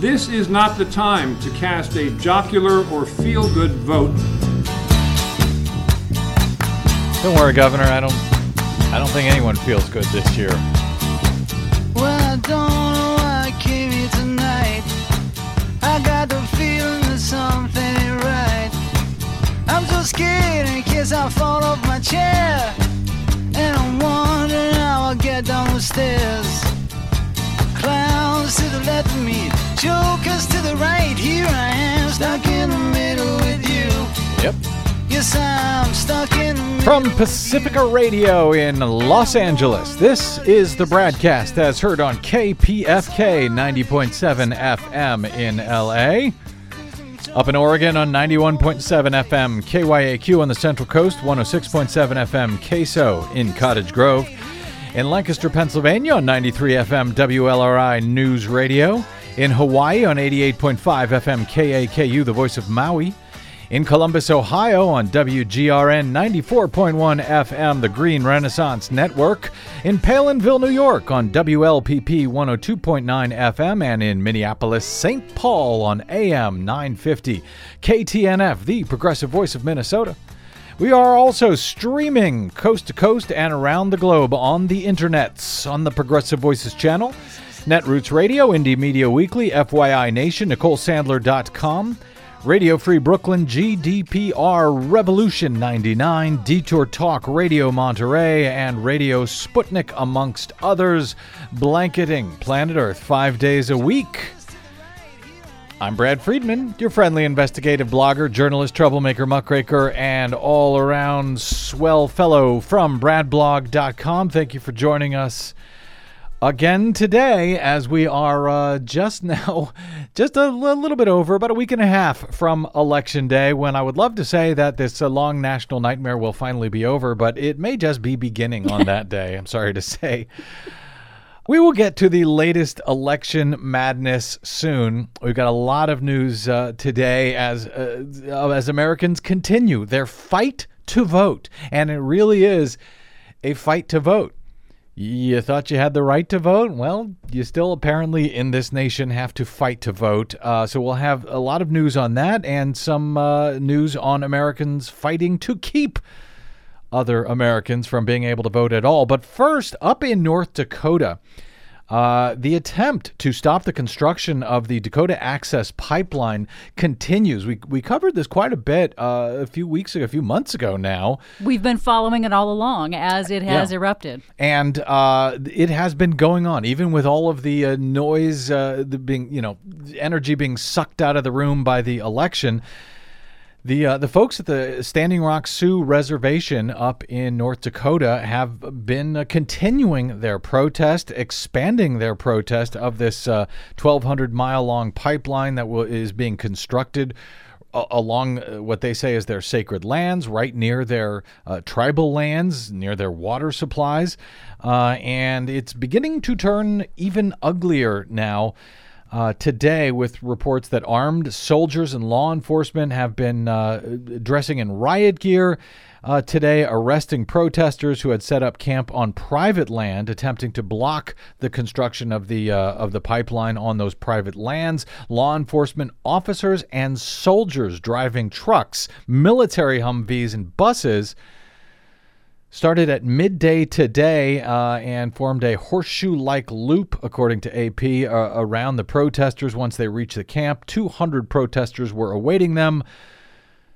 This is not the time to cast a jocular or feel good vote. Don't worry, Governor. I don't. I don't think anyone feels good this year. Well, I don't know why I came here tonight. I got the feeling that something ain't right. I'm so scared in case I fall off my chair. And I'm wondering how I'll get down the stairs. Clowns to the left of me, jokers to the right. Here I am, stuck in the middle with you. Yep. Yes, I'm stuck in the middle. From Pacifica Radio in Los Angeles, this is the BradCast as heard on KPFK 90.7 FM in LA. Up in Oregon on 91.7 FM KYAQ on the Central Coast, 106.7 FM KSO in Cottage Grove. In Lancaster, Pennsylvania on 93 FM WLRI News Radio. In Hawaii on 88.5 FM KAKU, the voice of Maui. In Columbus, Ohio on WGRN 94.1 FM, the Green Renaissance Network. In Palenville, New York on WLPP 102.9 FM. And in Minneapolis, St. Paul on AM 950. KTNF, the progressive voice of Minnesota. We are also streaming coast to coast and around the globe on the internets on the Progressive Voices channel, Netroots Radio, Indie Media Weekly, FYI Nation, NicoleSandler.com, Radio Free Brooklyn, GDPR Revolution 99, Detour Talk Radio Monterey, and Radio Sputnik, amongst others, blanketing planet Earth five days a week. I'm Brad Friedman, your friendly investigative blogger, journalist, troublemaker, muckraker, and all around swell fellow from bradblog.com. Thank you for joining us again today as we are uh, just now, just a little bit over, about a week and a half from Election Day, when I would love to say that this uh, long national nightmare will finally be over, but it may just be beginning on that day. I'm sorry to say. We will get to the latest election madness soon. We've got a lot of news uh, today as uh, as Americans continue their fight to vote, and it really is a fight to vote. You thought you had the right to vote? Well, you still apparently in this nation have to fight to vote. Uh, so we'll have a lot of news on that and some uh, news on Americans fighting to keep other Americans from being able to vote at all. But first, up in North Dakota, uh, the attempt to stop the construction of the Dakota Access Pipeline continues. We, we covered this quite a bit uh, a few weeks ago, a few months ago now. We've been following it all along as it has Yeah. erupted. and uh, it has been going on, even with all of the uh, noise, uh, the being you know, energy being sucked out of the room by the election. The uh, the folks at the Standing Rock Sioux Reservation up in North Dakota have been uh, continuing their protest, expanding their protest of this uh, 1,200 mile long pipeline that will, is being constructed along uh, what they say is their sacred lands, right near their uh, tribal lands, near their water supplies. Uh, and it's beginning to turn even uglier now. Uh, today, with reports that armed soldiers and law enforcement have been uh, dressing in riot gear uh, today, arresting protesters who had set up camp on private land, attempting to block the construction of the uh, of the pipeline on those private lands. Law enforcement officers and soldiers driving trucks, military Humvees, and buses started at midday today uh, and formed a horseshoe like loop, according to AP, uh, around the protesters once they reached the camp. 200 protesters were awaiting them.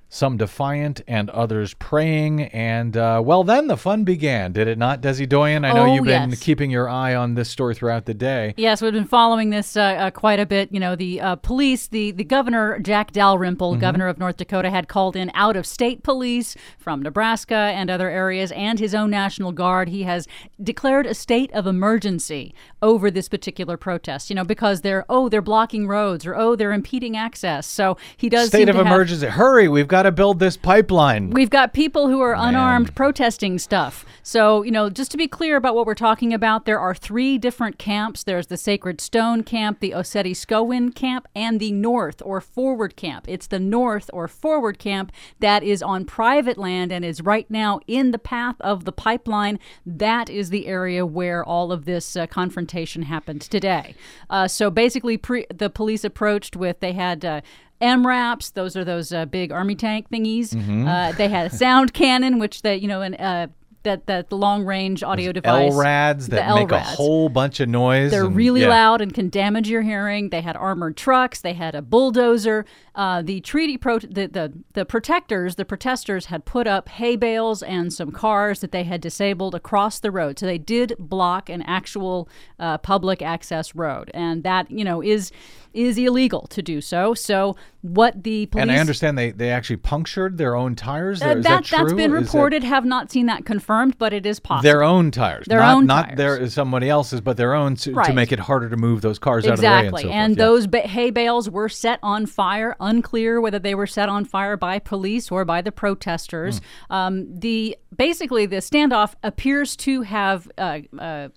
Some defiant and others praying. And, uh, well, then the fun began, did it not, Desi Doyen? I know Oh, you've been yes. keeping your eye on this story throughout the day. Yes, we've been following this uh, uh, quite a bit. You know, the uh, police, the, the governor, Jack Dalrymple, Mm-hmm. governor of North Dakota, had called in out of state police from Nebraska and other areas and his own National Guard. He has declared a state of emergency over this particular protest, you know, because they're, oh, they're blocking roads or, oh, they're impeding access. So he does State of to have- emergency. Hurry, we've got to build this pipeline. We've got people who are unarmed protesting stuff. So, you know, just to be clear about what we're talking about, there are three different camps. There's the Sacred Stone camp, the Oceti Sakowin camp, and the North or Forward camp. It's the North or Forward camp that is on private land and is right now in the path of the pipeline. That is the area where all of this uh, confrontation happened today. Uh, so basically, pre- the police approached with, they had. Uh, MRAPs, those are those uh, big army tank thingies. Mm-hmm. Uh, they had a sound cannon, which they, you know, an uh, that that the long range audio device. LRADs that the make a whole bunch of noise. They're and- really yeah. loud and can damage your hearing. They had armored trucks. They had a bulldozer. Uh, the treaty pro the, the the protectors, the protesters had put up hay bales and some cars that they had disabled across the road. So they did block an actual uh, public access road, and that you know is is illegal to do so. So what the police And I understand they, they actually punctured their own tires. uh, that, that, has been Is that reported. Have not seen that confirmed, but it is possible. Their own tires. Their not, own not tires. their somebody else's, but their own to, to make it harder to move those cars out of the Exactly. way. And, so and yeah. those ba- hay bales were set on fire. Unclear whether they were set on fire by police or by the protesters. Hmm. Um, the basically the standoff appears to have. Uh, uh,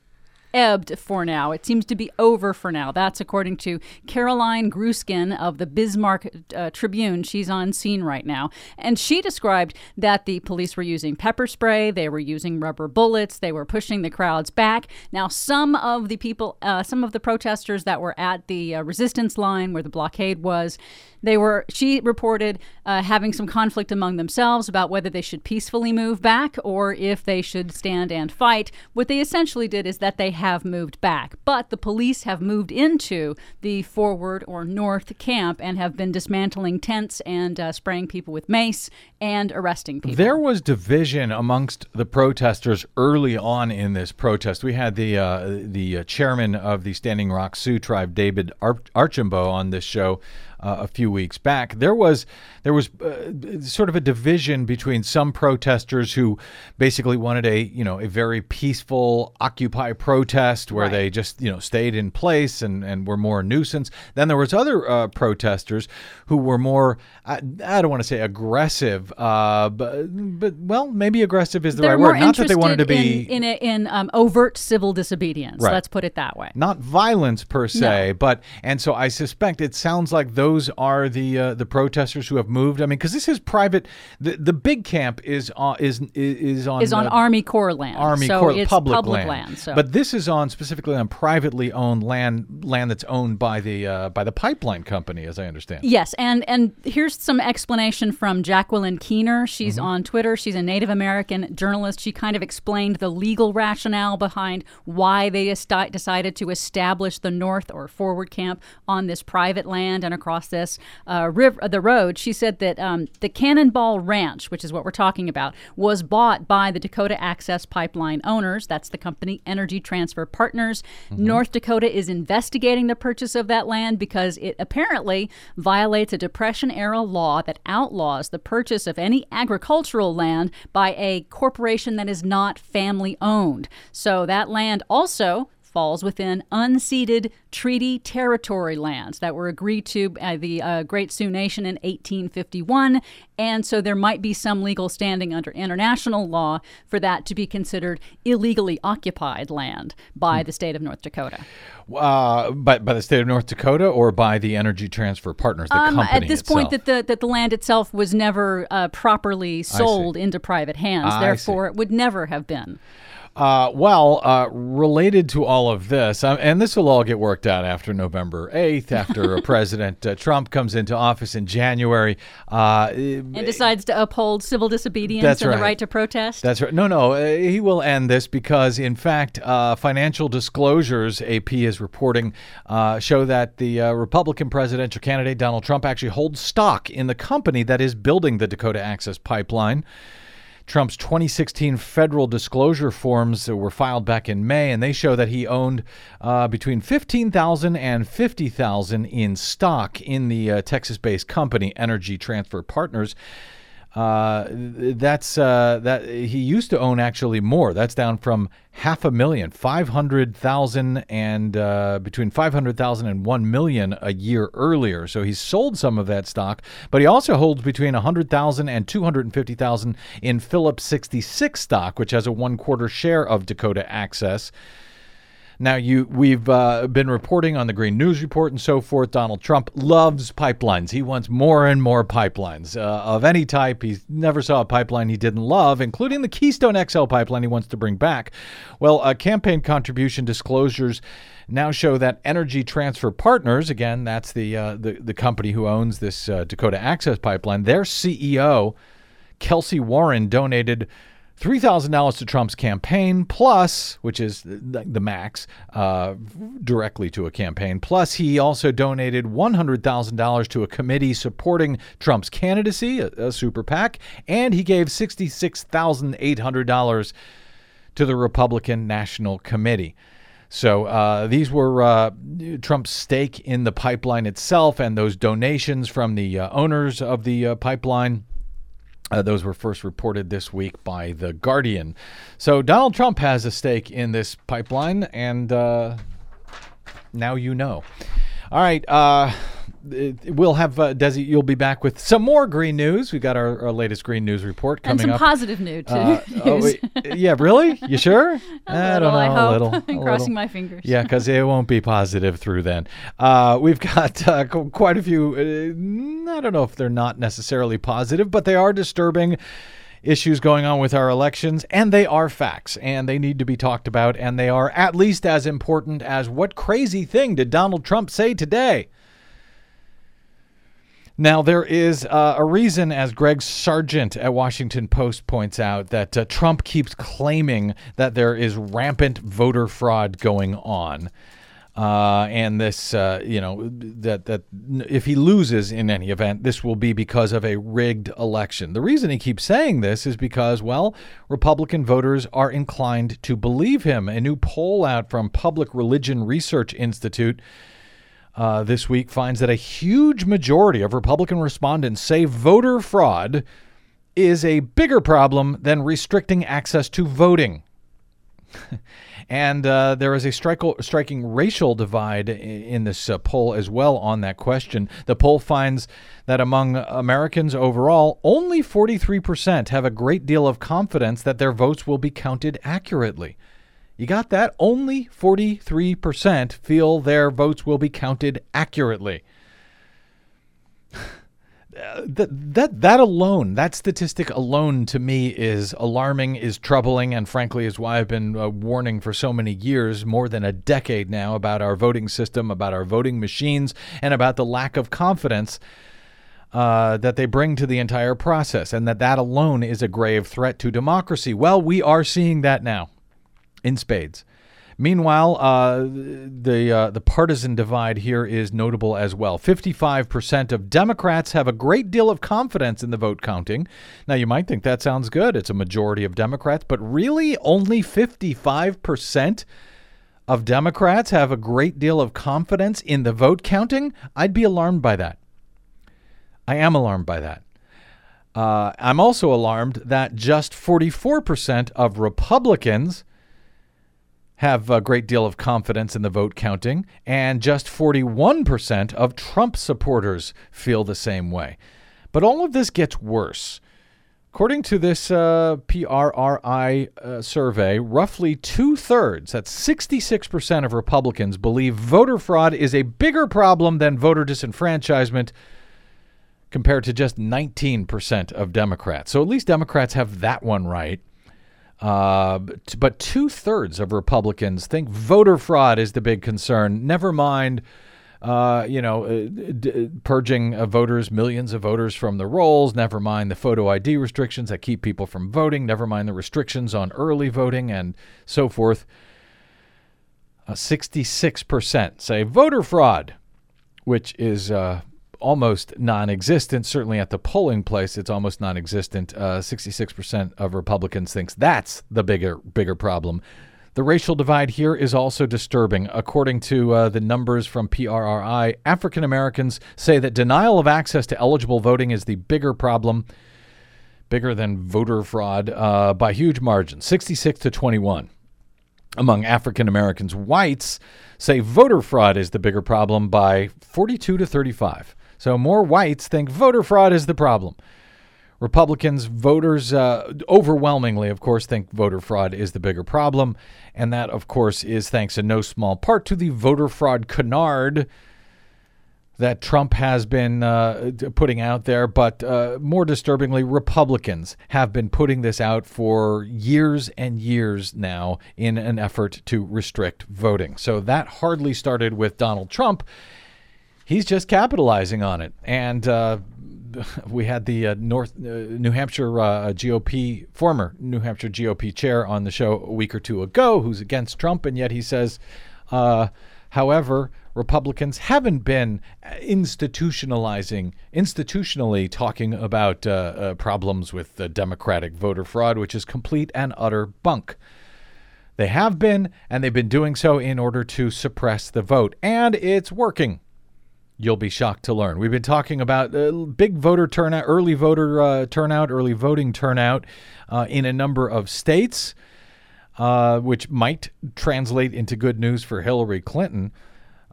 Ebbed for now. It seems to be over for now. That's according to Caroline Grueskin of the Bismarck uh, Tribune. She's on scene right now. And she described that the police were using pepper spray, they were using rubber bullets, they were pushing the crowds back. Now, some of the people, uh, some of the protesters that were at the uh, resistance line where the blockade was, they were, she reported, uh, having some conflict among themselves about whether they should peacefully move back or if they should stand and fight. What they essentially did is that they have moved back, but the police have moved into the forward or north camp and have been dismantling tents and uh, spraying people with mace and arresting people. There was division amongst the protesters early on in this protest. We had the uh, the uh, chairman of the Standing Rock Sioux tribe, David Ar- Archambault, on this show uh, a few weeks back. There was there was uh, sort of a division between some protesters who basically wanted a you know a very peaceful Occupy protest where Right. they just you know stayed in place and and were more a nuisance. Then there was other uh, protesters who were more I, I don't want to say aggressive, uh, but but well maybe aggressive is the They're right word. Not that they wanted to be in in, a, in um, overt civil disobedience. Right. Let's put it that way. not violence per se, No. but and so I suspect it sounds like those are the uh, the protesters who have moved. I mean, because this is private. The the big camp is on is is on Is on uh, Army Corps land. Army so Corps it's public, land. so. But this is on specifically on privately owned land land that's owned by the uh, by the pipeline company, as I understand. Yes, and and here's some explanation from Jacqueline Keeler. She's Mm-hmm. on Twitter. She's a Native American journalist. She kind of explained the legal rationale behind why they esti- decided to establish the North or Forward Camp on this private land and across this uh, river, the road. She said that um, the Cannonball Ranch, which is what we're talking about, was bought by the Dakota Access Pipeline owners. That's the company Energy Transfer Partners. North Dakota is investigating the purchase of that land because it apparently violates a Depression era law that outlaws the purchase of any agricultural land by a corporation that is not family owned. So that land also falls within unceded treaty territory lands that were agreed to by the uh, Great Sioux Nation in 1851. And so there might be some legal standing under international law for that to be considered illegally occupied land by the state of North Dakota. Uh, by by the state of North Dakota or by the Energy Transfer Partners, the Um, company at this point, that the that the land itself was never uh, properly sold into private hands, I see. therefore it would never have been. Uh, well, uh, related to all of this, um, and this will all get worked out after November 8th, after President uh, Trump comes into office in January. Uh, And decides to uphold civil disobedience and right. the right to protest. That's right. No, no, uh, he will end this because, in fact, uh, financial disclosures, AP is reporting, uh, show that the uh, Republican presidential candidate, Donald Trump, actually holds stock in the company that is building the Dakota Access Pipeline. Trump's 2016 federal disclosure forms were filed back in May, and they show that he owned uh, between 15,000 and 50,000 in stock in the uh, Texas-based company Energy Transfer Partners. Uh, that's uh, that he used to own actually more. That's down from half a million, five hundred thousand, and uh, between five hundred thousand and one million a year earlier. So he's sold some of that stock, but he also holds between a hundred thousand and two hundred and fifty thousand in Phillips sixty six stock, which has a one quarter share of Dakota Access. Now, you we've uh, been reporting on the Green News Report and so forth. Donald Trump loves pipelines. He wants more and more pipelines uh, of any type. He never saw a pipeline he didn't love, including the Keystone XL pipeline he wants to bring back. Well, uh, campaign contribution disclosures now show that Energy Transfer Partners, again, that's the uh, the, the company who owns this uh, Dakota Access pipeline, their CEO, Kelcy Warren, donated $3,000 to Trump's campaign, plus, which is the, the max, uh, directly to a campaign. Plus, he also donated $100,000 to a committee supporting Trump's candidacy, a, a super PAC, and he gave $66,800 to the Republican National Committee. So uh, these were uh, Trump's stake in the pipeline itself and those donations from the uh, owners of the uh, pipeline. Uh, those were first reported this week by The Guardian. So Donald Trump has a stake in this pipeline, and uh, now you know. All right. Uh, we'll have uh, Desi. You'll be back with some more green news. We got our, our latest green news report coming and some up. positive news too. Uh, oh, wait, yeah, really? You sure? I don't know. I hope. A little. I'm crossing little. my fingers. Yeah, because it won't be positive through then. Uh, we've got uh, quite a few. Uh, I don't know if they're not necessarily positive, but they are disturbing issues going on with our elections, and they are facts, and they need to be talked about, and they are at least as important as what crazy thing did Donald Trump say today? Now, there is uh, a reason, as Greg Sargent at Washington Post points out, that uh, Trump keeps claiming that there is rampant voter fraud going on. Uh, and this, uh, you know, that that if he loses in any event, this will be because of a rigged election. The reason he keeps saying this is because, well, Republican voters are inclined to believe him. A new poll out from Public Religion Research Institute uh, this week finds that a huge majority of Republican respondents say voter fraud is a bigger problem than restricting access to voting. and uh, there is a strik- striking racial divide in this uh, poll as well on that question. The poll finds that among Americans overall, only 43% have a great deal of confidence that their votes will be counted accurately. You got that? Only 43% feel their votes will be counted accurately. that, that that alone, that statistic alone to me is alarming, is troubling, and frankly is why I've been uh, warning for so many years, more than a decade now, about our voting system, about our voting machines, and about the lack of confidence uh, that they bring to the entire process, and that that alone is a grave threat to democracy. Well, we are seeing that now in spades. Meanwhile, uh, the uh, the partisan divide here is notable as well. Fifty-five percent of Democrats have a great deal of confidence in the vote counting. Now, you might think that sounds good; it's a majority of Democrats, but really, only fifty-five percent of Democrats have a great deal of confidence in the vote counting. I'd be alarmed by that. I am alarmed by that. Uh, I'm also alarmed that just forty-four percent of Republicans have a great deal of confidence in the vote counting, and just 41% of Trump supporters feel the same way. But all of this gets worse. According to this uh, PRRI uh, survey, roughly two thirds, that's 66% of Republicans, believe voter fraud is a bigger problem than voter disenfranchisement, compared to just 19% of Democrats. So at least Democrats have that one right. Uh, but two thirds of Republicans think voter fraud is the big concern. Never mind, uh, you know, uh, d- purging of voters, millions of voters from the rolls. Never mind the photo ID restrictions that keep people from voting. Never mind the restrictions on early voting and so forth. Uh, 66% say voter fraud, which is uh, almost non-existent. Certainly at the polling place, it's almost non-existent. Uh, 66% of Republicans thinks that's the bigger bigger problem. The racial divide here is also disturbing. According to uh, the numbers from PRRI, African Americans say that denial of access to eligible voting is the bigger problem. bigger than voter fraud uh, by huge margins 66 to 21 among African Americans. Whites say voter fraud is the bigger problem by 42 to 35. So more whites think voter fraud is the problem. Republicans, voters uh, overwhelmingly, of course, think voter fraud is the bigger problem. And that, of course, is thanks in no small part to the voter fraud canard that Trump has been uh, putting out there. But uh, more disturbingly, Republicans have been putting this out for years and years now in an effort to restrict voting. So that hardly started with Donald Trump. He's just capitalizing on it. And uh, we had the uh, North uh, New Hampshire uh, GOP former New Hampshire GOP chair on the show a week or two ago, who's against Trump, and yet he says, uh, however, Republicans haven't been institutionalizing, institutionally talking about uh, uh, problems with the Democratic voter fraud, which is complete and utter bunk. They have been, and they've been doing so in order to suppress the vote, and it's working you'll be shocked to learn. We've been talking about uh, big voter turnout, early voter uh, turnout, early voting turnout uh, in a number of states, uh, which might translate into good news for Hillary Clinton.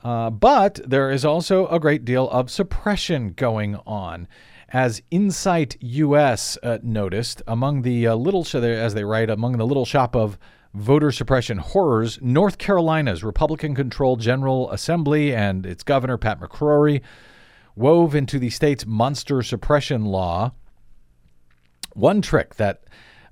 Uh, but there is also a great deal of suppression going on. As Insight US uh, noticed, among the little, as they write, among the little shop of voter suppression horrors, North Carolina's Republican controlled General Assembly and its governor, Pat McCrory, wove into the state's monster suppression law one trick that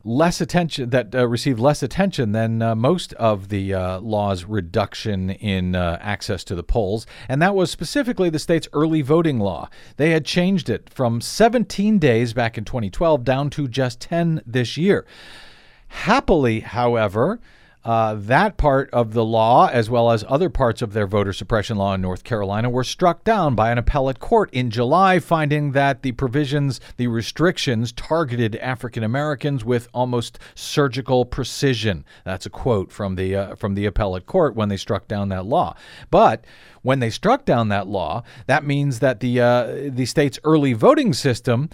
less attention that uh, received less attention than uh, most of the uh, law's reduction in uh, access to the polls, and that was specifically the state's early voting law. They had changed it from 17 days back in 2012 down to just 10 this year. Happily, however, uh, that part of the law, as well as other parts of their voter suppression law in North Carolina, were struck down by an appellate court in July, finding that the provisions, the restrictions, targeted African Americans with almost surgical precision. That's a quote from the uh, from the appellate court when they struck down that law. But when they struck down that law, that means that the uh, the state's early voting system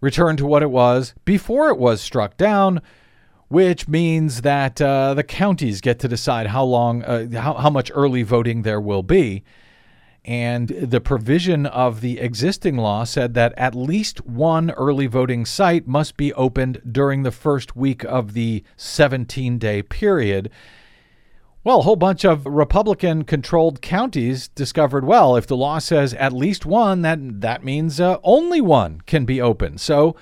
returned to what it was before it was struck down which means that uh, the counties get to decide how long, uh, how, how much early voting there will be. And the provision of the existing law said that at least one early voting site must be opened during the first week of the 17 day period. Well, a whole bunch of Republican controlled counties discovered well, if the law says at least one, that, that means uh, only one can be open. So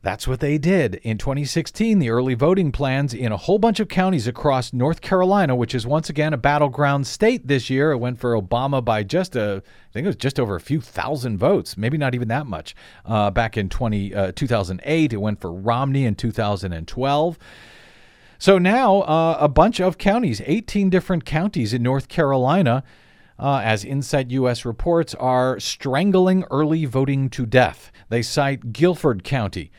that's what they did. In 2016, the early voting plans in a whole bunch of counties across North Carolina, which is once again a battleground state this year. It went for Obama by just a, I think it was just over a few thousand votes, maybe not even that much. Uh, back in 20, uh, 2008, it went for Romney in 2012. So now uh, a bunch of counties, 18 different counties in North Carolina, uh, as Insight US reports, are strangling early voting to death. They cite Guilford County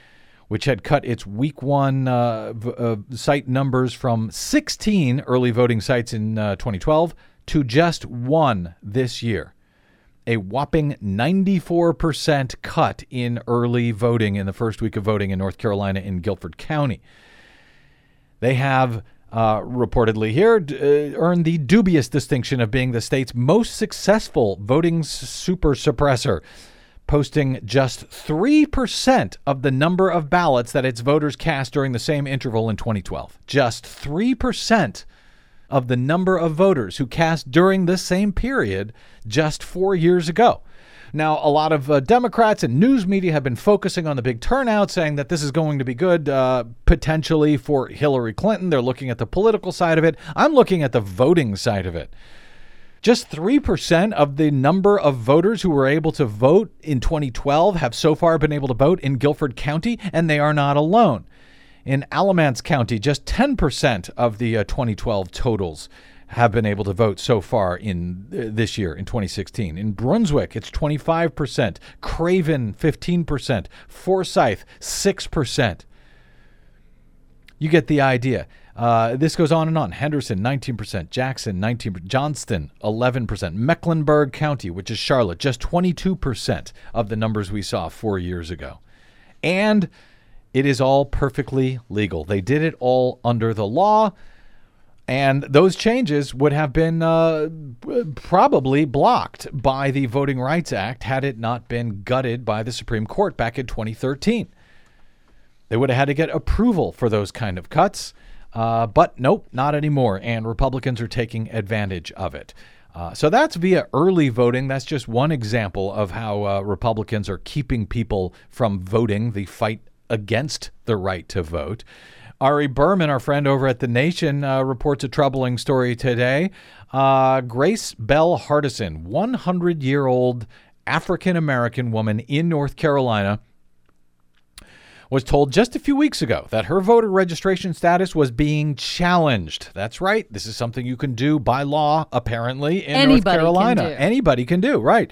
which had cut its week one uh, v- uh, site numbers from 16 early voting sites in uh, 2012 to just one this year. A whopping 94% cut in early voting in the first week of voting in North Carolina in Guilford County. They have uh, reportedly here, uh, earned the dubious distinction of being the state's most successful voting super suppressor posting just 3% of the number of ballots that its voters cast during the same interval in 2012. Just 3% of the number of voters who cast during the same period just four years ago. Now, a lot of uh, Democrats and news media have been focusing on the big turnout, saying that this is going to be good uh, potentially for Hillary Clinton. They're looking at the political side of it. I'm looking at the voting side of it. Just 3% of the number of voters who were able to vote in 2012 have so far been able to vote in Guilford County, and they are not alone. In Alamance County, just 10% of the uh, 2012 totals have been able to vote so far in uh, this year in 2016. In Brunswick, it's 25%, Craven 15%, Forsyth 6%. You get the idea. Uh, this goes on and on. Henderson, 19%. Jackson, 19%. Johnston, 11%. Mecklenburg County, which is Charlotte, just 22% of the numbers we saw four years ago. And It is all perfectly legal. They did it all under the law. And those changes would have been uh, probably blocked by the Voting Rights Act had it not been gutted by the Supreme Court back in 2013. They would have had to get approval for those kind of cuts. Uh, but nope, not anymore. And Republicans are taking advantage of it. Uh, so that's via early voting. That's just one example of how uh, Republicans are keeping people from voting, the fight against the right to vote. Ari Berman, our friend over at The Nation, uh, reports a troubling story today. Uh, Grace Bell Hardison, 100 year old African American woman in North Carolina, was told just a few weeks ago that her voter registration status was being challenged. That's right. This is something you can do by law, apparently, in Anybody North can Carolina. do. Anybody can do, right.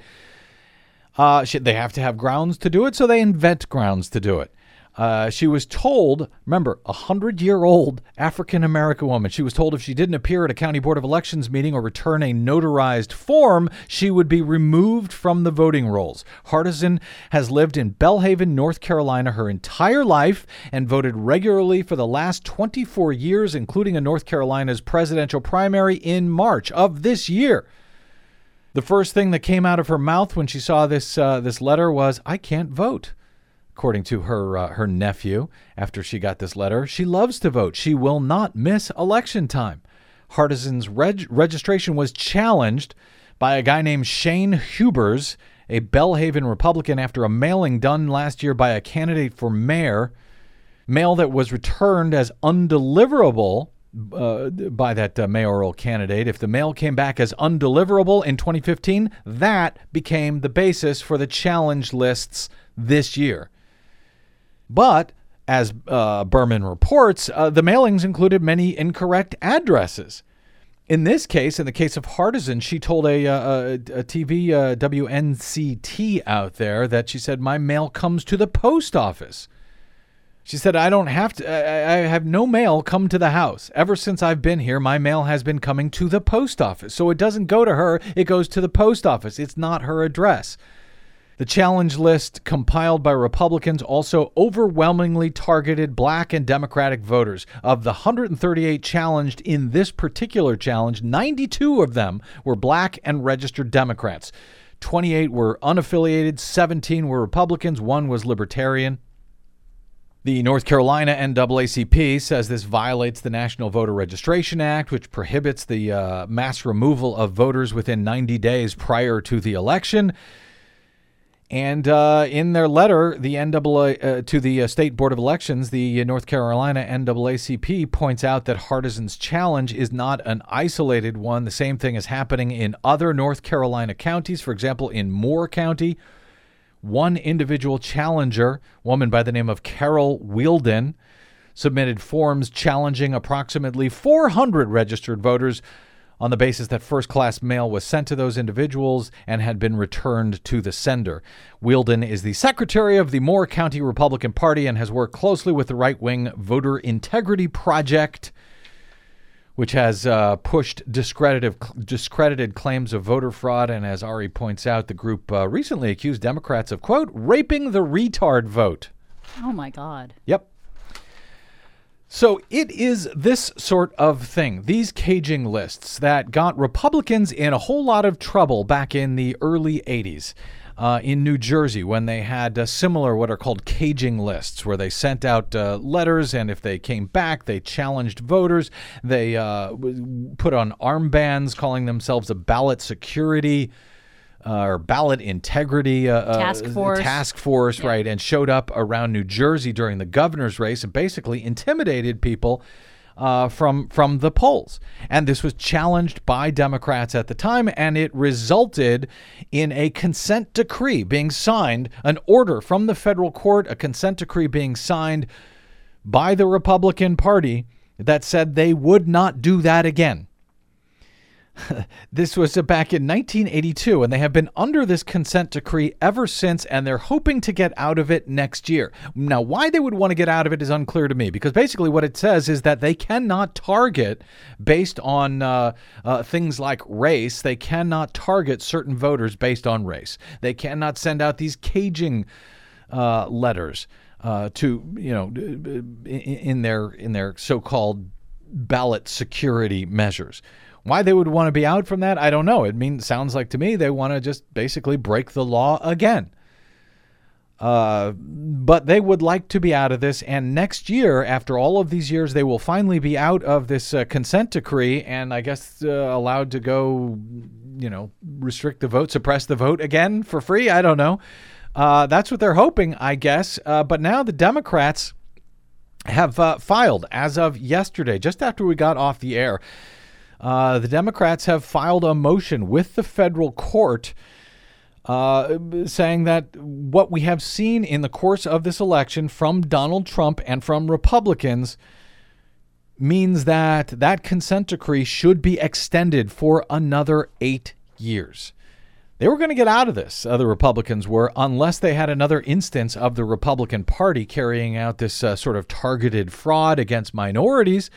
Uh, they have to have grounds to do it, so they invent grounds to do it. Uh, she was told, remember, a hundred year old African American woman, she was told if she didn't appear at a county board of elections meeting or return a notarized form, she would be removed from the voting rolls. Hardison has lived in Belhaven, North Carolina her entire life and voted regularly for the last 24 years, including in North Carolina's presidential primary in March of this year. The first thing that came out of her mouth when she saw this uh, this letter was, "I can't vote." According to her uh, her nephew, after she got this letter, she loves to vote. She will not miss election time. Hardison's reg- registration was challenged by a guy named Shane Hubers, a Belhaven Republican, after a mailing done last year by a candidate for mayor mail that was returned as undeliverable uh, by that uh, mayoral candidate. If the mail came back as undeliverable in 2015, that became the basis for the challenge lists this year. But as uh, Berman reports, uh, the mailings included many incorrect addresses. In this case, in the case of Hardison, she told a, uh, a, a TV uh, WNCT out there that she said, My mail comes to the post office. She said, I don't have to, I, I have no mail come to the house. Ever since I've been here, my mail has been coming to the post office. So it doesn't go to her, it goes to the post office. It's not her address. The challenge list compiled by Republicans also overwhelmingly targeted black and Democratic voters. Of the 138 challenged in this particular challenge, 92 of them were black and registered Democrats. 28 were unaffiliated, 17 were Republicans, one was libertarian. The North Carolina NAACP says this violates the National Voter Registration Act, which prohibits the uh, mass removal of voters within 90 days prior to the election. And uh, in their letter, the NAA uh, to the uh, State Board of Elections, the North Carolina NAACP points out that Hardison's challenge is not an isolated one. The same thing is happening in other North Carolina counties. For example, in Moore County, one individual challenger, woman by the name of Carol Wielden, submitted forms challenging approximately 400 registered voters on the basis that first class mail was sent to those individuals and had been returned to the sender. Wielden is the secretary of the Moore County Republican Party and has worked closely with the right wing Voter Integrity Project. Which has uh, pushed discredited, claims of voter fraud. And as Ari points out, the group uh, recently accused Democrats of, quote, raping the retard vote. Oh my God. Yep. So it is this sort of thing, these caging lists that got Republicans in a whole lot of trouble back in the early 80s. Uh, in New Jersey, when they had uh, similar what are called caging lists, where they sent out uh, letters, and if they came back, they challenged voters. They uh, put on armbands, calling themselves a ballot security uh, or ballot integrity uh, uh, Task force. task force, right, and showed up around New Jersey during the governor's race and basically intimidated people uh, from from the polls. And this was challenged by Democrats at the time, and it resulted in a consent decree being signed, an order from the federal court, a consent decree being signed by the Republican Party that said they would not do that again. this was back in 1982, and they have been under this consent decree ever since, and they're hoping to get out of it next year. Now, why they would want to get out of it is unclear to me, because basically what it says is that they cannot target based on uh, uh, things like race. They cannot target certain voters based on race. They cannot send out these caging uh, letters. uh, to you know in their in their so-called ballot security measures. Why they would want to be out from that, I don't know. It means sounds like to me they want to just basically break the law again. Uh, but they would like to be out of this, and next year, after all of these years, they will finally be out of this uh, consent decree, and I guess uh, allowed to go, you know, restrict the vote, suppress the vote again for free. I don't know. Uh, that's what they're hoping, I guess. Uh, but now the Democrats have uh, filed as of yesterday, just after we got off the air. The Democrats have filed a motion with the federal court uh, saying that what we have seen in the course of this election from Donald Trump and from Republicans means that that consent decree should be extended for another eight years. They were going to get out of this, uh, the Republicans were, unless they had another instance of the Republican Party carrying out this uh, sort of targeted fraud against minorities.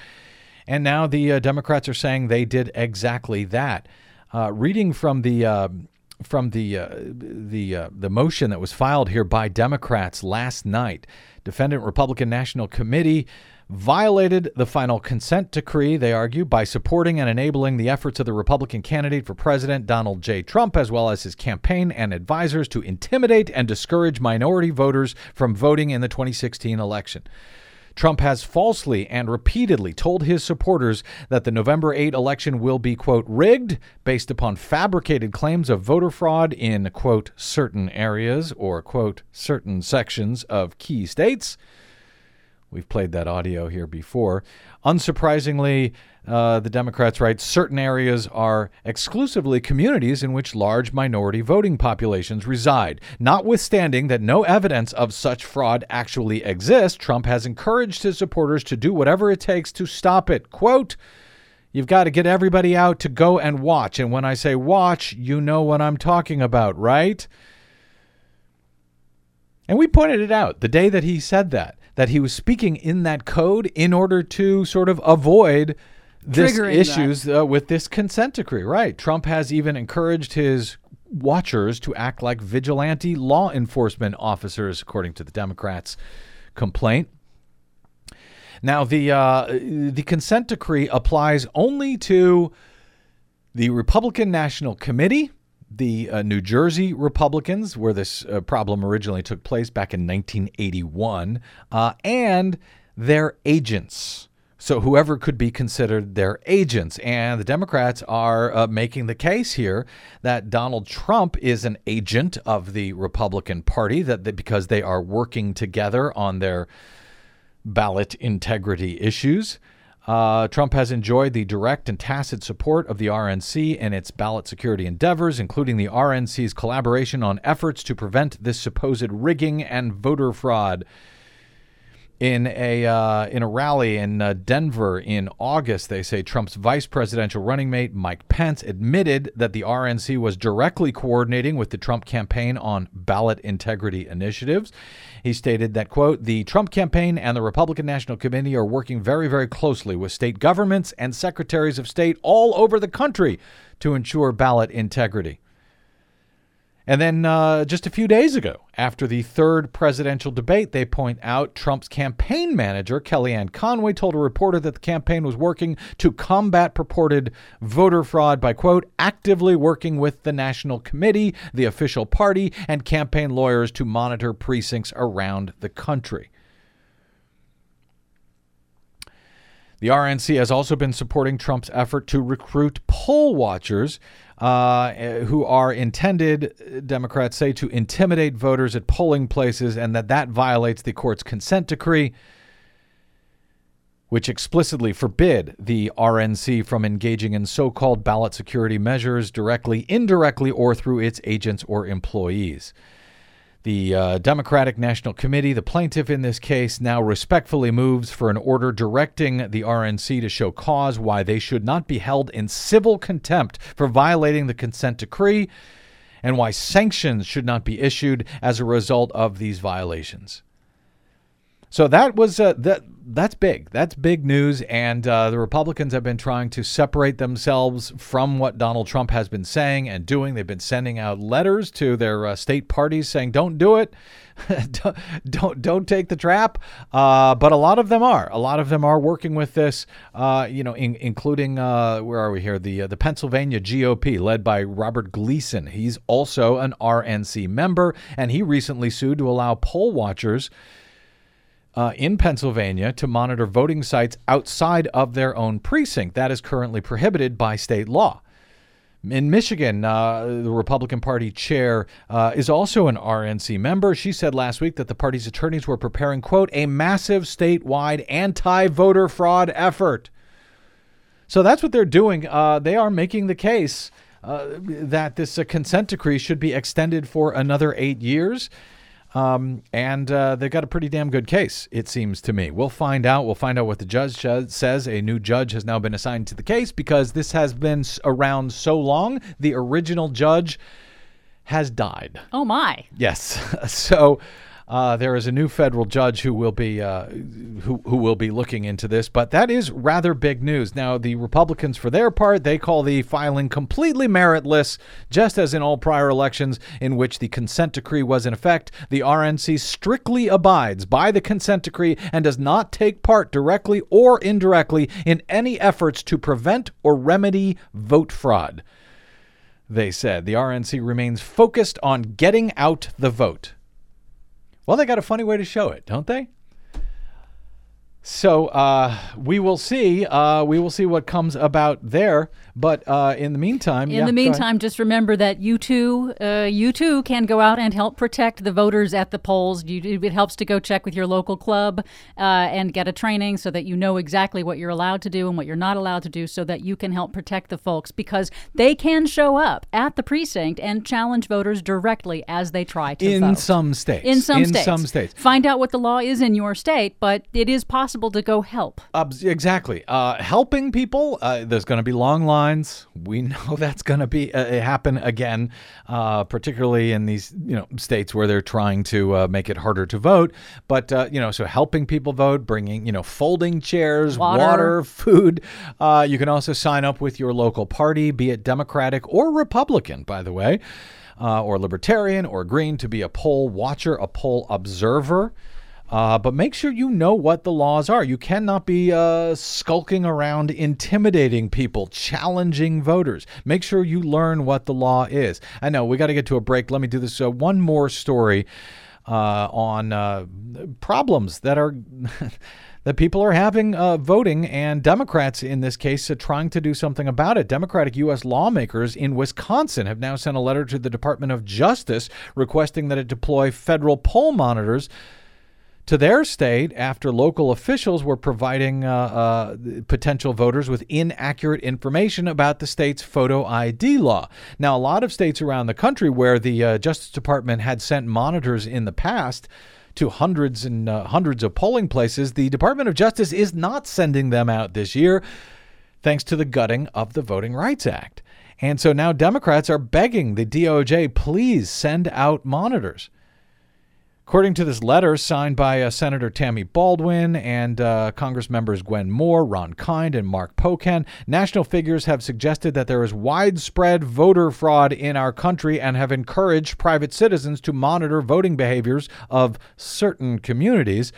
And now the uh, Democrats are saying they did exactly that. Uh, reading from the uh, from the uh, the uh, the motion that was filed here by Democrats last night. Defendant Republican National Committee violated the final consent decree, they argue, by supporting and enabling the efforts of the Republican candidate for president, Donald J. Trump, as well as his campaign and advisors to intimidate and discourage minority voters from voting in the 2016 election. Trump has falsely and repeatedly told his supporters that the November 8 election will be, quote, rigged based upon fabricated claims of voter fraud in, quote, certain areas or, quote, certain sections of key states. We've played that audio here before. Unsurprisingly, uh, the Democrats write certain areas are exclusively communities in which large minority voting populations reside. Notwithstanding that no evidence of such fraud actually exists, Trump has encouraged his supporters to do whatever it takes to stop it. Quote, You've got to get everybody out to go and watch. And when I say watch, you know what I'm talking about, right? And we pointed it out the day that he said that, that he was speaking in that code in order to sort of avoid this Triggering issues uh, with this consent decree. Right. Trump has even encouraged his watchers to act like vigilante law enforcement officers, according to the Democrats' complaint. Now, the uh, the consent decree applies only to the Republican National Committee, the uh, New Jersey Republicans, where this uh, problem originally took place back in 1981, uh, and their agents. So, whoever could be considered their agents. And the Democrats are uh, making the case here that Donald Trump is an agent of the Republican Party, that, that because they are working together on their ballot integrity issues. Uh, Trump has enjoyed the direct and tacit support of the RNC in its ballot security endeavors, including the RNC's collaboration on efforts to prevent this supposed rigging and voter fraud in a uh, in a rally in uh, Denver in August, they say Trump's vice presidential running mate Mike Pence admitted that the RNC was directly coordinating with the Trump campaign on ballot integrity initiatives. He stated that quote, "The Trump campaign and the Republican National Committee are working very very closely with state governments and secretaries of state all over the country to ensure ballot integrity." And then uh, just a few days ago, after the third presidential debate, they point out Trump's campaign manager, Kellyanne Conway, told a reporter that the campaign was working to combat purported voter fraud by, quote, actively working with the National Committee, the official party, and campaign lawyers to monitor precincts around the country. The RNC has also been supporting Trump's effort to recruit poll watchers uh, who are intended, Democrats say, to intimidate voters at polling places and that that violates the court's consent decree, which explicitly forbid the RNC from engaging in so called ballot security measures directly, indirectly, or through its agents or employees. The uh, Democratic National Committee, the plaintiff in this case, now respectfully moves for an order directing the RNC to show cause why they should not be held in civil contempt for violating the consent decree and why sanctions should not be issued as a result of these violations. So that was uh, that. That's big. That's big news. And uh, the Republicans have been trying to separate themselves from what Donald Trump has been saying and doing. They've been sending out letters to their uh, state parties saying, "Don't do it. don't, don't don't take the trap." Uh, but a lot of them are. A lot of them are working with this. Uh, you know, in, including uh, where are we here? The uh, the Pennsylvania GOP, led by Robert Gleason. He's also an RNC member, and he recently sued to allow poll watchers uh, in Pennsylvania to monitor voting sites outside of their own precinct. That is currently prohibited by state law. In Michigan, uh, the Republican Party chair uh, is also an RNC member. She said last week that the party's attorneys were preparing, quote, a massive statewide anti voter fraud effort. So that's what they're doing. Uh, they are making the case uh, that this uh, consent decree should be extended for another eight years. Um, and uh, they've got a pretty damn good case, it seems to me. We'll find out. We'll find out what the judge says. A new judge has now been assigned to the case because this has been around so long. The original judge has died. Oh, my. Yes. so uh, there is a new federal judge who will be uh, who who will be looking into this, but that is rather big news. Now, the Republicans, for their part, they call the filing completely meritless, just as in all prior elections in which the consent decree was in effect. The RNC strictly abides by the consent decree and does not take part directly or indirectly in any efforts to prevent or remedy vote fraud. They said the RNC remains focused on getting out the vote. Well, they got a funny way to show it, don't they? So uh, we will see. Uh, we will see what comes about there. But uh, in the meantime, in yeah, the meantime, just remember that you too, uh, you too, can go out and help protect the voters at the polls. You, it helps to go check with your local club uh, and get a training so that you know exactly what you're allowed to do and what you're not allowed to do, so that you can help protect the folks because they can show up at the precinct and challenge voters directly as they try to in vote. some states. In some in states. some states. Find out what the law is in your state, but it is possible to go help. Uh, exactly. Uh, helping people. Uh, there's going to be long lines. We know that's going to be uh, happen again, uh, particularly in these you know states where they're trying to uh, make it harder to vote. But uh, you know, so helping people vote, bringing you know folding chairs, Water. food. Uh, you can also sign up with your local party, be it Democratic or Republican, by the way. Uh, or libertarian or green to be a poll watcher, a poll observer. Uh, but make sure you know what the laws are. You cannot be uh, skulking around, intimidating people, challenging voters. Make sure you learn what the law is. I know we got to get to a break. Let me do this. Uh, one more story uh, on uh, problems that are. that people are having uh, voting, and Democrats in this case are trying to do something about it. Democratic U.S. lawmakers in Wisconsin have now sent a letter to the Department of Justice requesting that it deploy federal poll monitors to their state after local officials were providing uh, uh, potential voters with inaccurate information about the state's photo ID law. Now, a lot of states around the country where the uh, Justice Department had sent monitors in the past to hundreds and uh, hundreds of polling places, the Department of Justice is not sending them out this year, thanks to the gutting of the Voting Rights Act. And so now Democrats are begging the DOJ, please send out monitors. According to this letter signed by uh, Senator Tammy Baldwin and uh, Congress members Gwen Moore, Ron Kind, and Mark Pocan, national figures have suggested that there is widespread voter fraud in our country and have encouraged private citizens to monitor voting behaviors of certain communities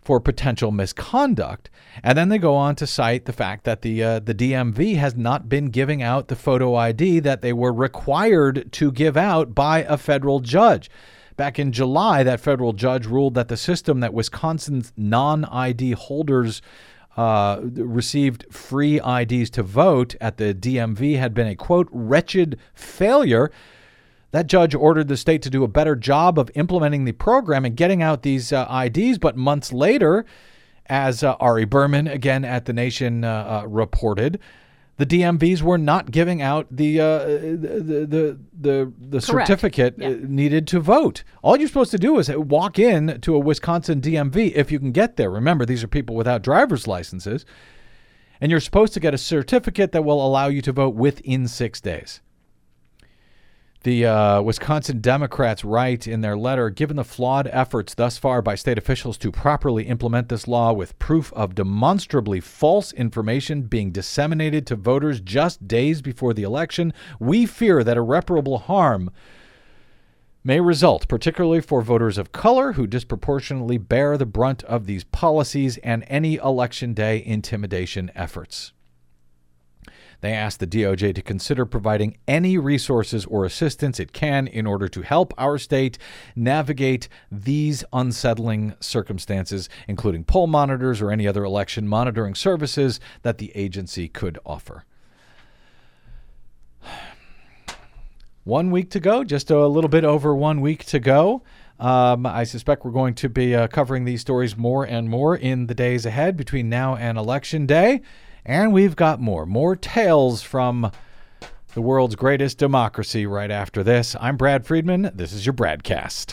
for potential misconduct. And then they go on to cite the fact that the uh, the DMV has not been giving out the photo ID that they were required to give out by a federal judge. Back in July, that federal judge ruled that the system that Wisconsin's non ID holders uh, received free IDs to vote at the DMV had been a quote, wretched failure. That judge ordered the state to do a better job of implementing the program and getting out these uh, IDs. But months later, as uh, Ari Berman, again at The Nation, uh, uh, reported, the DMVs were not giving out the uh, the the the, the certificate Yeah. uh, needed to vote. All you're supposed to do is walk in to a Wisconsin DMV if you can get there. Remember, these are people without driver's licenses, and you're supposed to get a certificate that will allow you to vote within six days. The uh, Wisconsin Democrats write in their letter Given the flawed efforts thus far by state officials to properly implement this law with proof of demonstrably false information being disseminated to voters just days before the election, we fear that irreparable harm may result, particularly for voters of color who disproportionately bear the brunt of these policies and any election day intimidation efforts. They asked the DOJ to consider providing any resources or assistance it can in order to help our state navigate these unsettling circumstances, including poll monitors or any other election monitoring services that the agency could offer. One week to go, just a little bit over one week to go. Um, I suspect we're going to be uh, covering these stories more and more in the days ahead between now and Election Day. And we've got more, more tales from the world's greatest democracy right after this. I'm Brad Friedman. This is your BradCast.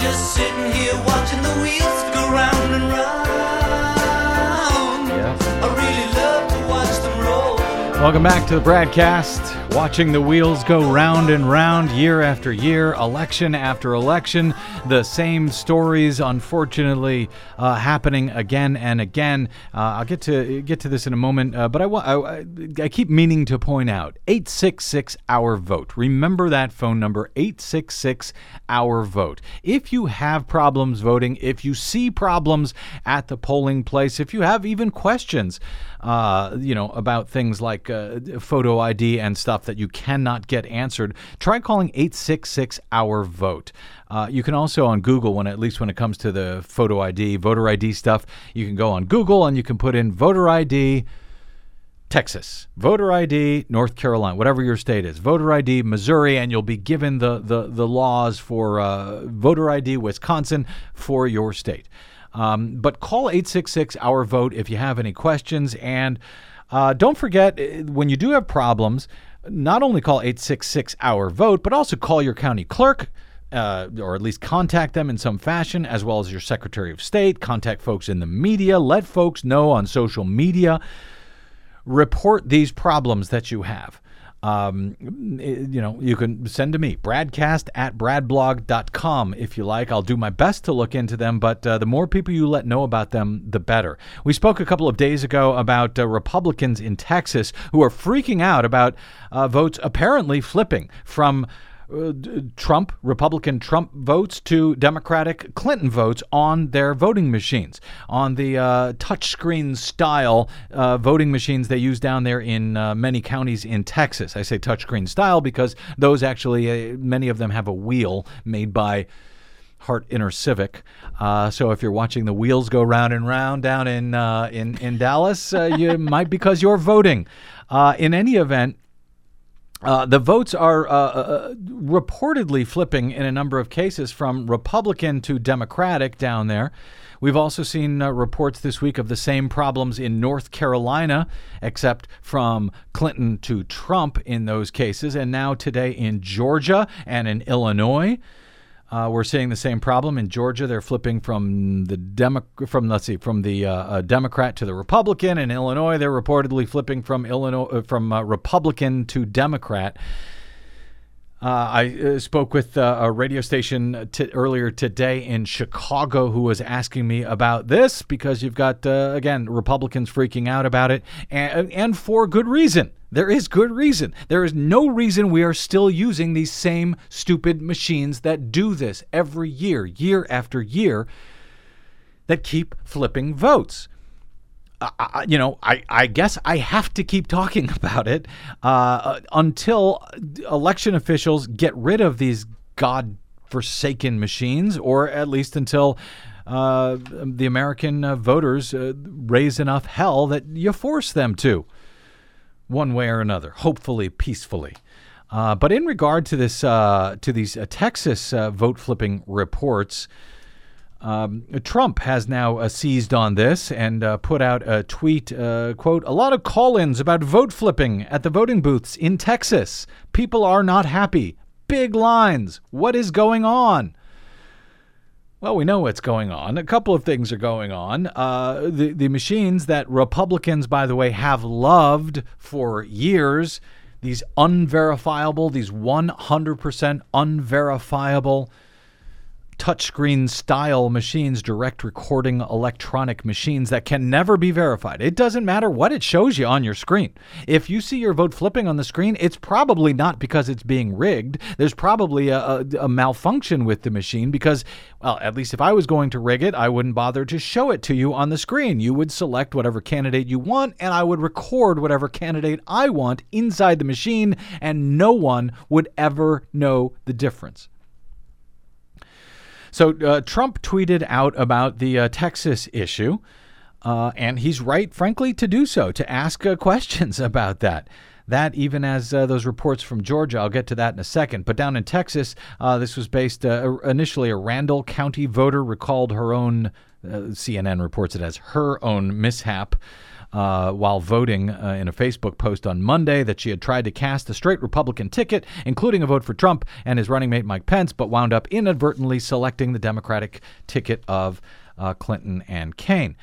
Just sitting here watching the wheels go round and round. Welcome back to the BradCast. Watching the wheels go round and round year after year, election after election. The same stories, unfortunately, uh, happening again and again. Uh, I'll get to get to this in a moment, uh, but I, I, I keep meaning to point out 866 Our Vote. Remember that phone number 866 Our Vote. If you have problems voting, if you see problems at the polling place, if you have even questions, uh, you know, about things like uh, photo ID and stuff that you cannot get answered, try calling 866 Our Vote. Uh, you can also on Google, when at least when it comes to the photo ID, voter ID stuff, you can go on Google and you can put in voter ID. Texas, voter ID, North Carolina, whatever your state is, voter ID, Missouri, and you'll be given the the, the laws for uh, voter ID, Wisconsin, for your state. Um, but call 866 Our Vote if you have any questions. And uh, don't forget, uh, when you do have problems, not only call 866 Our Vote, but also call your county clerk. Uh, or at least contact them in some fashion, as well as your Secretary of State. Contact folks in the media. Let folks know on social media. Report these problems that you have um, you know, you can send to me, bradcast at bradblog.com if you like. I'll do my best to look into them, but uh, the more people you let know about them, the better. We spoke a couple of days ago about uh, Republicans in Texas who are freaking out about uh, votes apparently flipping from uh, Trump, Republican Trump votes to Democratic Clinton votes on their voting machines, on the uh, touchscreen style uh, voting machines they use down there in uh, many counties in Texas. I say touchscreen style because those actually, uh, many of them have a wheel made by. Hart InterCivic. Uh, so if you're watching the wheels go round and round down in uh, in in Dallas, uh, you might because you're voting. In any event, uh, the votes are uh, uh, reportedly flipping in a number of cases from Republican to Democratic down there. We've also seen uh, reports this week of the same problems in North Carolina, except from Clinton to Trump in those cases, and now today in Georgia and in Illinois. Uh, we're seeing the same problem in Georgia. They're flipping from the Demo- from let's see from the uh, uh, Democrat to the Republican. In Illinois, they're reportedly flipping from Illinois uh, from uh, Republican to Democrat. Uh, I spoke with a radio station t- earlier today in Chicago who was asking me about this because you've got, again, Republicans freaking out about it, and, and for good reason. There is good reason. There is no reason we are still using these same stupid machines that do this every year, year after year, that keep flipping votes. I, you know, I, I guess I have to keep talking about it uh, until election officials get rid of these god-forsaken machines, or at least until uh, the American uh, voters uh, raise enough hell that you force them to. One way or another, hopefully peacefully. Uh, but in regard to this, uh, to these uh, Texas uh, vote flipping reports, um, Trump has now uh, seized on this and uh, put out a tweet, quote, a lot of call-ins about vote flipping at the voting booths in Texas. People are not happy. Big lines. What is going on? Well, we know what's going on. A couple of things are going on. Uh, the the machines that Republicans, by the way, have loved for years. These unverifiable, these 100% unverifiable touchscreen style machines, direct recording electronic machines that can never be verified. It doesn't matter what it shows you on your screen. If you see your vote flipping on the screen, it's probably not because it's being rigged. There's probably a, a, a malfunction with the machine because, well, at least if I was going to rig it, I wouldn't bother to show it to you on the screen. You would select whatever candidate you want, and I would record whatever candidate I want inside the machine, and no one would ever know the difference. So uh, Trump tweeted out about the uh, Texas issue, uh, and he's right, frankly, to do so, to ask uh, questions about that. That even as uh, those reports from Georgia, I'll get to that in a second. But down in Texas, uh, this was based initially a Randall County voter recalled her own. CNN reports it as her own mishap uh, while voting uh, in a Facebook post on Monday that she had tried to cast a straight Republican ticket, including a vote for Trump and his running mate Mike Pence, but wound up inadvertently selecting the Democratic ticket of uh, Clinton and Kaine.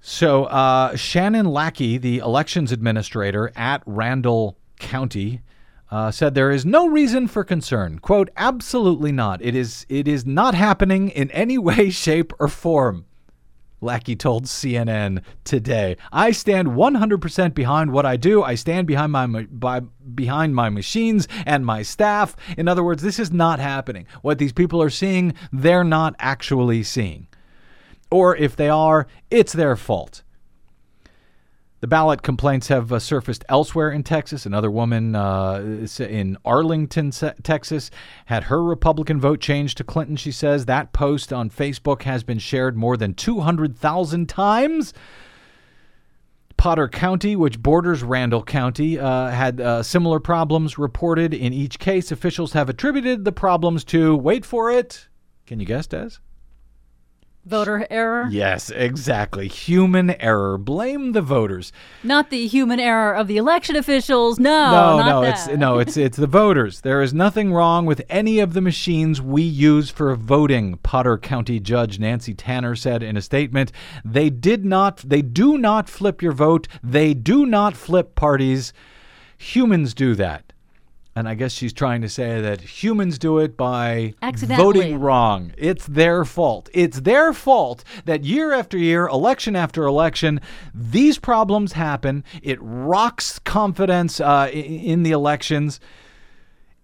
So uh, Shannon Lackey, the elections administrator at Randall County, uh, said there is no reason for concern. "Quote: Absolutely not. It is. It is not happening in any way, shape, or form." Lackey told CNN today. I stand 100% behind what I do. I stand behind my by, behind my machines and my staff. In other words, this is not happening. What these people are seeing, they're not actually seeing. Or if they are, it's their fault. The ballot complaints have uh, surfaced elsewhere in Texas. Another woman uh, in Arlington, Texas, had her Republican vote changed to Clinton. She says that post on Facebook has been shared more than 200,000 times. Potter County, which borders Randall County, uh, had uh, similar problems reported. In each case, officials have attributed the problems to, wait for it, can you guess, Des? Voter error? Yes, exactly. Human error. Blame the voters. Not the human error of the election officials. No, no, no. That. It's no, it's it's the voters. There is nothing wrong with any of the machines we use for voting. Potter County Judge Nancy Tanner said in a statement, "They did not. They do not flip your vote. They do not flip parties. Humans do that." And I guess she's trying to say that humans do it by voting wrong. It's their fault. It's their fault that year after year, election after election, these problems happen. It rocks confidence uh, in the elections.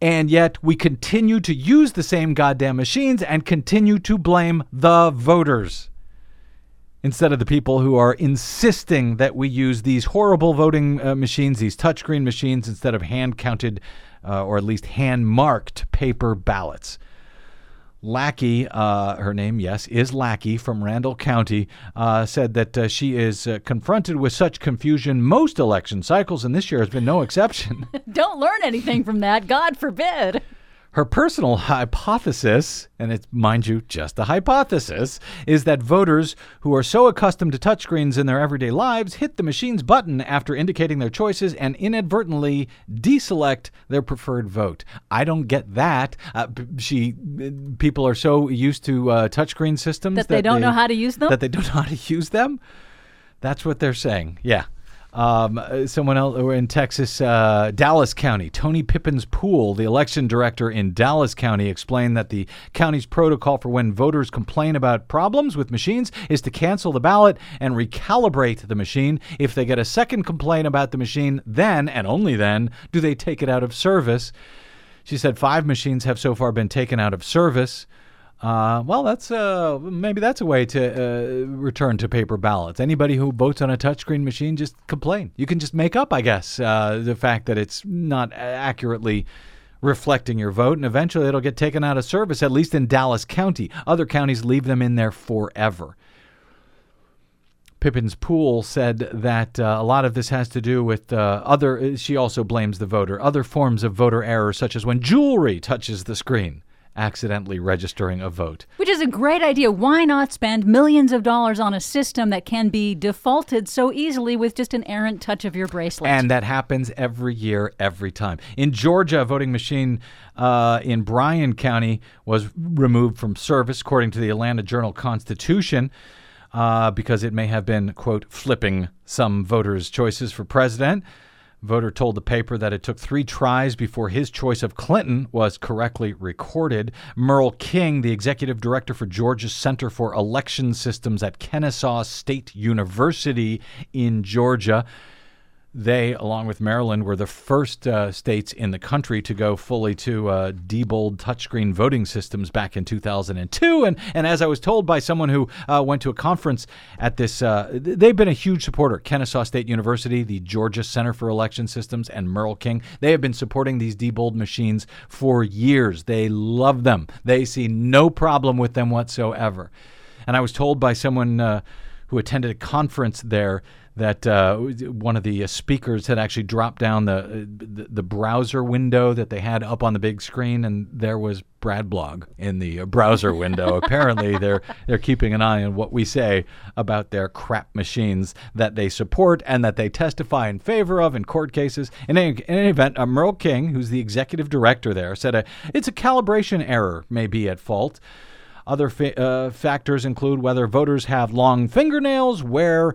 And yet we continue to use the same goddamn machines and continue to blame the voters instead of the people who are insisting that we use these horrible voting uh, machines, these touchscreen machines, instead of hand counted uh, or at least hand marked paper ballots. Lackey, uh, her name, yes, is Lackey from Randall County, uh, said that uh, she is uh, confronted with such confusion most election cycles, and this year has been no exception. Don't learn anything from that, God forbid. Her personal hypothesis, and it's, mind you, just a hypothesis, is that voters who are so accustomed to touchscreens in their everyday lives hit the machine's button after indicating their choices and inadvertently deselect their preferred vote. I don't get that. Uh, she, people are so used to uh, touchscreen systems that, that they don't they, know how to use them. That they don't know how to use them. That's what they're saying. Yeah. Um, someone else in Texas, uh, Dallas County, Toni Pippins-Poole, the election director in Dallas County, explained that the county's protocol for when voters complain about problems with machines is to cancel the ballot and recalibrate the machine. If they get a second complaint about the machine, then and only then do they take it out of service. She said five machines have so far been taken out of service. Uh, well, that's uh, maybe that's a way to uh, return to paper ballots. Anybody who votes on a touchscreen machine just complain. You can just make up, I guess, uh, the fact that it's not accurately reflecting your vote, and eventually it'll get taken out of service. At least in Dallas County, other counties leave them in there forever. Pippins-Poole said that uh, a lot of this has to do with uh, other. She also blames the voter. Other forms of voter error, such as when jewelry touches the screen, accidentally registering a vote. Which is a great idea. Why not spend millions of dollars on a system that can be defaulted so easily with just an errant touch of your bracelet? And that happens every year, every time. In Georgia, a voting machine uh, in Bryan County was removed from service, according to the Atlanta Journal Constitution, uh, because it may have been, quote, flipping some voters' choices for president. Voter told the paper that it took three tries before his choice of Clinton was correctly recorded. Merle King, the executive director for Georgia's Center for Election Systems at Kennesaw State University in Georgia, they, along with Maryland, were the first uh, states in the country to go fully to uh, Diebold touchscreen voting systems back in 2002. And, and as I was told by someone who uh, went to a conference at this, uh, they've been a huge supporter. Kennesaw State University, the Georgia Center for Election Systems, and Merle King, they have been supporting these Diebold machines for years. They love them, they see no problem with them whatsoever. And I was told by someone uh, who attended a conference there that uh, one of the uh, speakers had actually dropped down the, the, the browser window that they had up on the big screen, and there was Brad Blog in the uh, browser window. Apparently, they're they're keeping an eye on what we say about their crap machines that they support and that they testify in favor of in court cases. In any, in any event, uh, Merle King, who's the executive director there, said a, it's a calibration error may be at fault. Other fa- uh, factors include whether voters have long fingernails, wear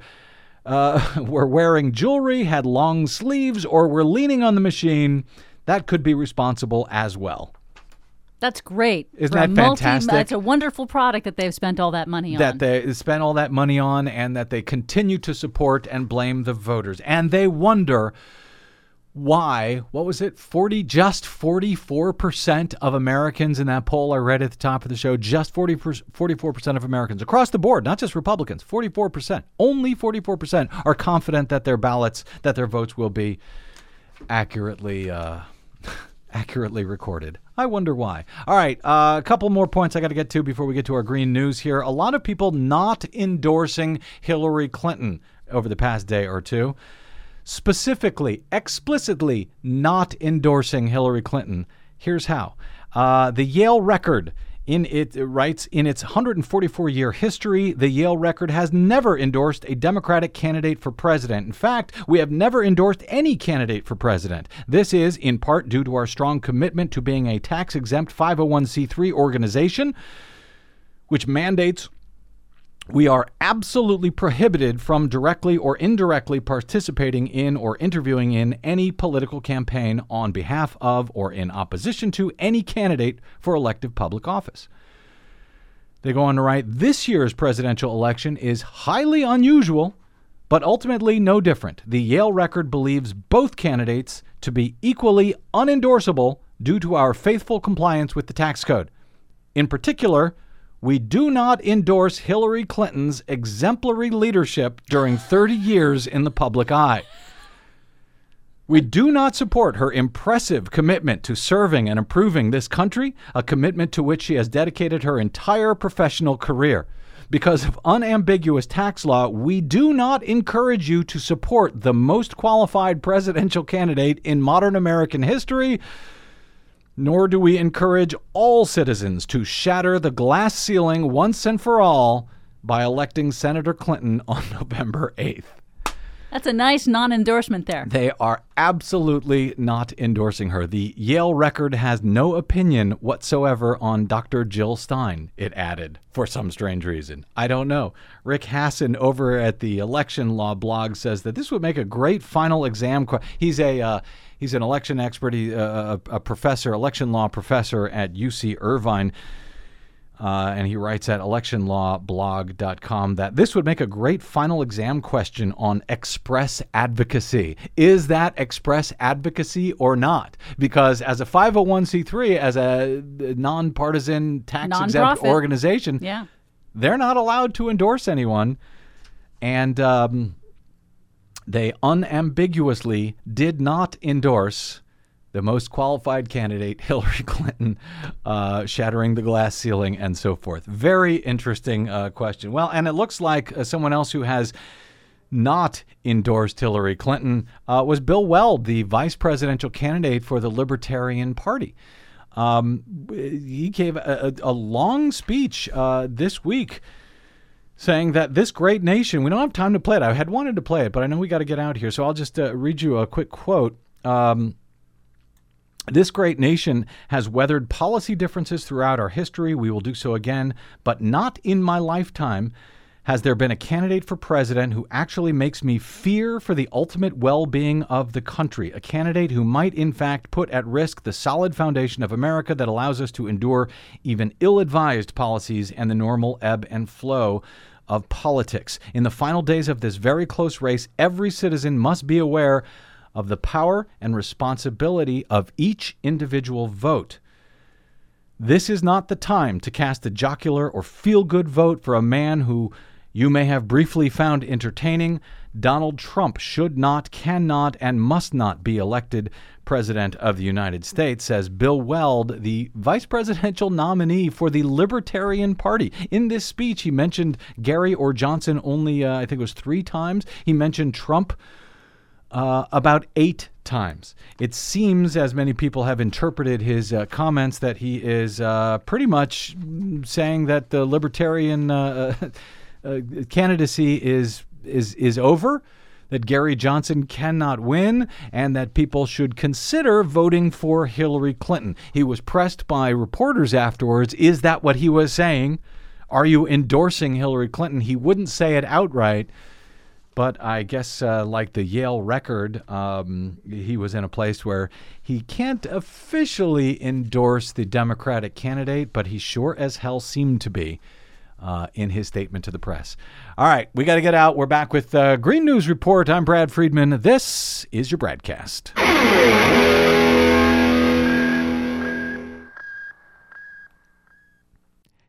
uh, were wearing jewelry, had long sleeves, or were leaning on the machine, that could be responsible as well. That's great. Isn't that multi- fantastic? It's a wonderful product that they've spent all that money on. That they spent all that money on and that they continue to support and blame the voters. And they wonder why, what was it, 40, just 44% of Americans in that poll I read at the top of the show, just 40, 44% of Americans across the board, not just Republicans, 44%, only 44% are confident that their ballots, that their votes will be accurately uh, accurately recorded. I wonder why. All right, uh, a couple more points I got to get to before we get to our green news here. A lot of people not endorsing Hillary Clinton over the past day or two. Specifically, explicitly not endorsing Hillary Clinton. Here's how. Uh, the Yale record in it it writes in its 144 year history, the Yale record has never endorsed a Democratic candidate for president. In fact, we have never endorsed any candidate for president. This is in part due to our strong commitment to being a tax exempt 501c3 organization, which mandates we are absolutely prohibited from directly or indirectly participating in or interviewing in any political campaign on behalf of or in opposition to any candidate for elective public office. They go on to write this year's presidential election is highly unusual, but ultimately no different. The Yale record believes both candidates to be equally unendorsable due to our faithful compliance with the tax code. In particular, we do not endorse Hillary Clinton's exemplary leadership during 30 years in the public eye. We do not support her impressive commitment to serving and improving this country, a commitment to which she has dedicated her entire professional career. Because of unambiguous tax law, we do not encourage you to support the most qualified presidential candidate in modern American history, nor do we encourage all citizens to shatter the glass ceiling once and for all by electing Senator Clinton on November 8th. That's a nice non endorsement there. They are absolutely not endorsing her. The Yale record has no opinion whatsoever on Dr. Jill Stein, it added, for some strange reason. I don't know. Rick Hasen over at the election law blog says that this would make a great final exam. Qu- he's a. Uh, He's an election expert, he, uh, a professor, election law professor at UC Irvine. Uh, and he writes at electionlawblog.com that this would make a great final exam question on express advocacy. Is that express advocacy or not? Because as a 501c3, as a nonpartisan tax exempt organization, Yeah. they're not allowed to endorse anyone. And um, they unambiguously did not endorse the most qualified candidate, Hillary Clinton, uh, shattering the glass ceiling, and so forth. Very interesting uh, question. Well, and it looks like uh, someone else who has not endorsed Hillary Clinton uh, was Bill Weld, the vice presidential candidate for the Libertarian Party. Um, he gave a, a, long speech uh, this week saying that this great nation, we don't have time to play it. I had wanted to play it, but I know we got to get out here. So I'll just uh, read you a quick quote. Um, this great nation has weathered policy differences throughout our history. We will do so again, but not in my lifetime. Has there been a candidate for president who actually makes me fear for the ultimate well being of the country? A candidate who might, in fact, put at risk the solid foundation of America that allows us to endure even ill advised policies and the normal ebb and flow of politics. In the final days of this very close race, every citizen must be aware of the power and responsibility of each individual vote. This is not the time to cast a jocular or feel good vote for a man who you may have briefly found entertaining. Donald Trump should not, cannot, and must not be elected President of the United States, says Bill Weld, the vice presidential nominee for the Libertarian Party. In this speech, he mentioned Gary or Johnson only, uh, I think it was three times. He mentioned Trump uh, about eight times. It seems, as many people have interpreted his uh, comments, that he is uh, pretty much saying that the libertarian uh, uh, candidacy is is is over. That Gary Johnson cannot win, and that people should consider voting for Hillary Clinton. He was pressed by reporters afterwards. Is that what he was saying? Are you endorsing Hillary Clinton? He wouldn't say it outright. But I guess, uh, like the Yale record, um, he was in a place where he can't officially endorse the Democratic candidate, but he sure as hell seemed to be uh, in his statement to the press. All right, we got to get out. We're back with uh, Green News Report. I'm Brad Friedman. This is your BradCast.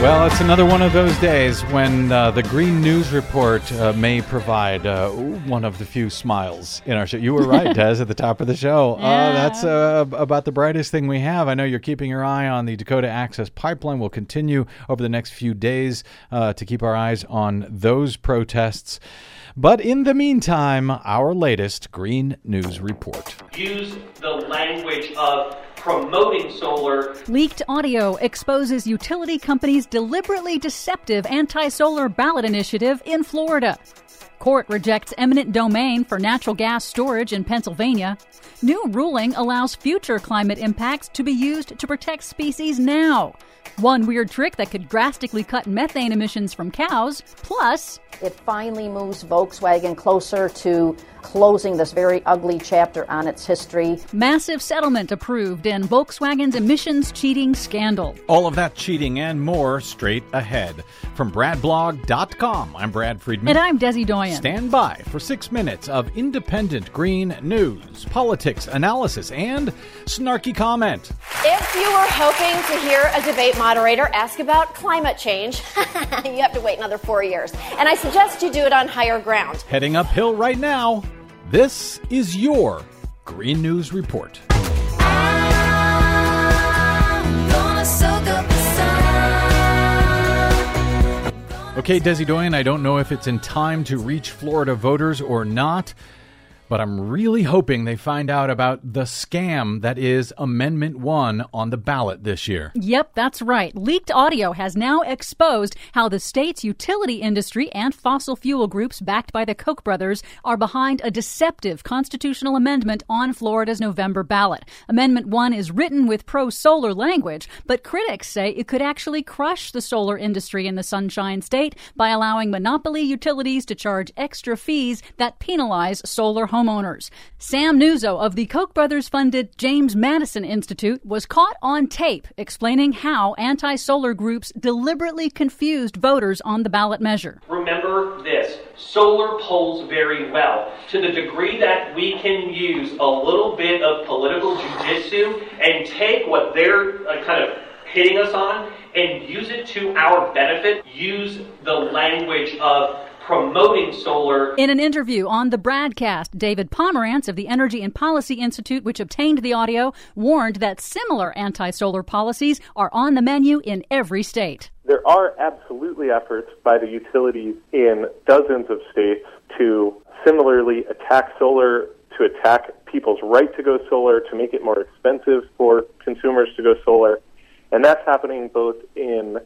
Well, it's another one of those days when uh, the Green News Report uh, may provide uh, one of the few smiles in our show. You were right, Des, at the top of the show. Uh, Yeah. that's uh, about the brightest thing we have. I know you're keeping your eye on the Dakota Access Pipeline. We'll continue over the next few days uh, to keep our eyes on those protests. But in the meantime, our latest Green News Report. use the language of promoting solar Leaked audio exposes utility company's deliberately deceptive anti solar ballot initiative in Florida. Court rejects eminent domain for natural gas storage in Pennsylvania. New ruling allows future climate impacts to be used to protect species now. One weird trick that could drastically cut methane emissions from cows. Plus, It finally moves Volkswagen closer to closing this very ugly chapter on its history. massive settlement approved in Volkswagen's emissions cheating scandal. All of that cheating and more straight ahead. From BradBlog.com, I'm Brad Friedman. And I'm Desi Doyen. Stand by for six minutes of independent green news, politics, analysis, and snarky comment. If you were hoping to hear a debate moderator ask about climate change, you have to wait another four years. And I suggest you do it on higher ground. Heading uphill right now, this is your Green News Report. Okay, Desi Doyen, I don't know if it's in time to reach Florida voters or not, But I'm really hoping they find out about the scam that is Amendment 1 on the ballot this year. Yep, that's right. Leaked audio has now exposed how the state's utility industry and fossil fuel groups backed by the Koch brothers are behind a deceptive constitutional amendment on Florida's November ballot. Amendment 1 is written with pro solar language, but critics say it could actually crush the solar industry in the Sunshine State by allowing monopoly utilities to charge extra fees that penalize solar homeowners. Sal Nuzzo of the Koch brothers funded James Madison Institute was caught on tape explaining how anti solar groups deliberately confused voters on the ballot measure. Remember this solar polls very well to the degree that we can use a little bit of political jujitsu and take what they're uh, kind of hitting us on and use it to our benefit, use the language of promoting solar In an interview on the BradCast, David Pomerantz of the Energy and Policy Institute, which obtained the audio, warned that similar anti solar policies are on the menu in every state. There are absolutely efforts by the utilities in dozens of states to similarly attack solar, to attack people's right to go solar, to make it more expensive for consumers to go solar. And that's happening both in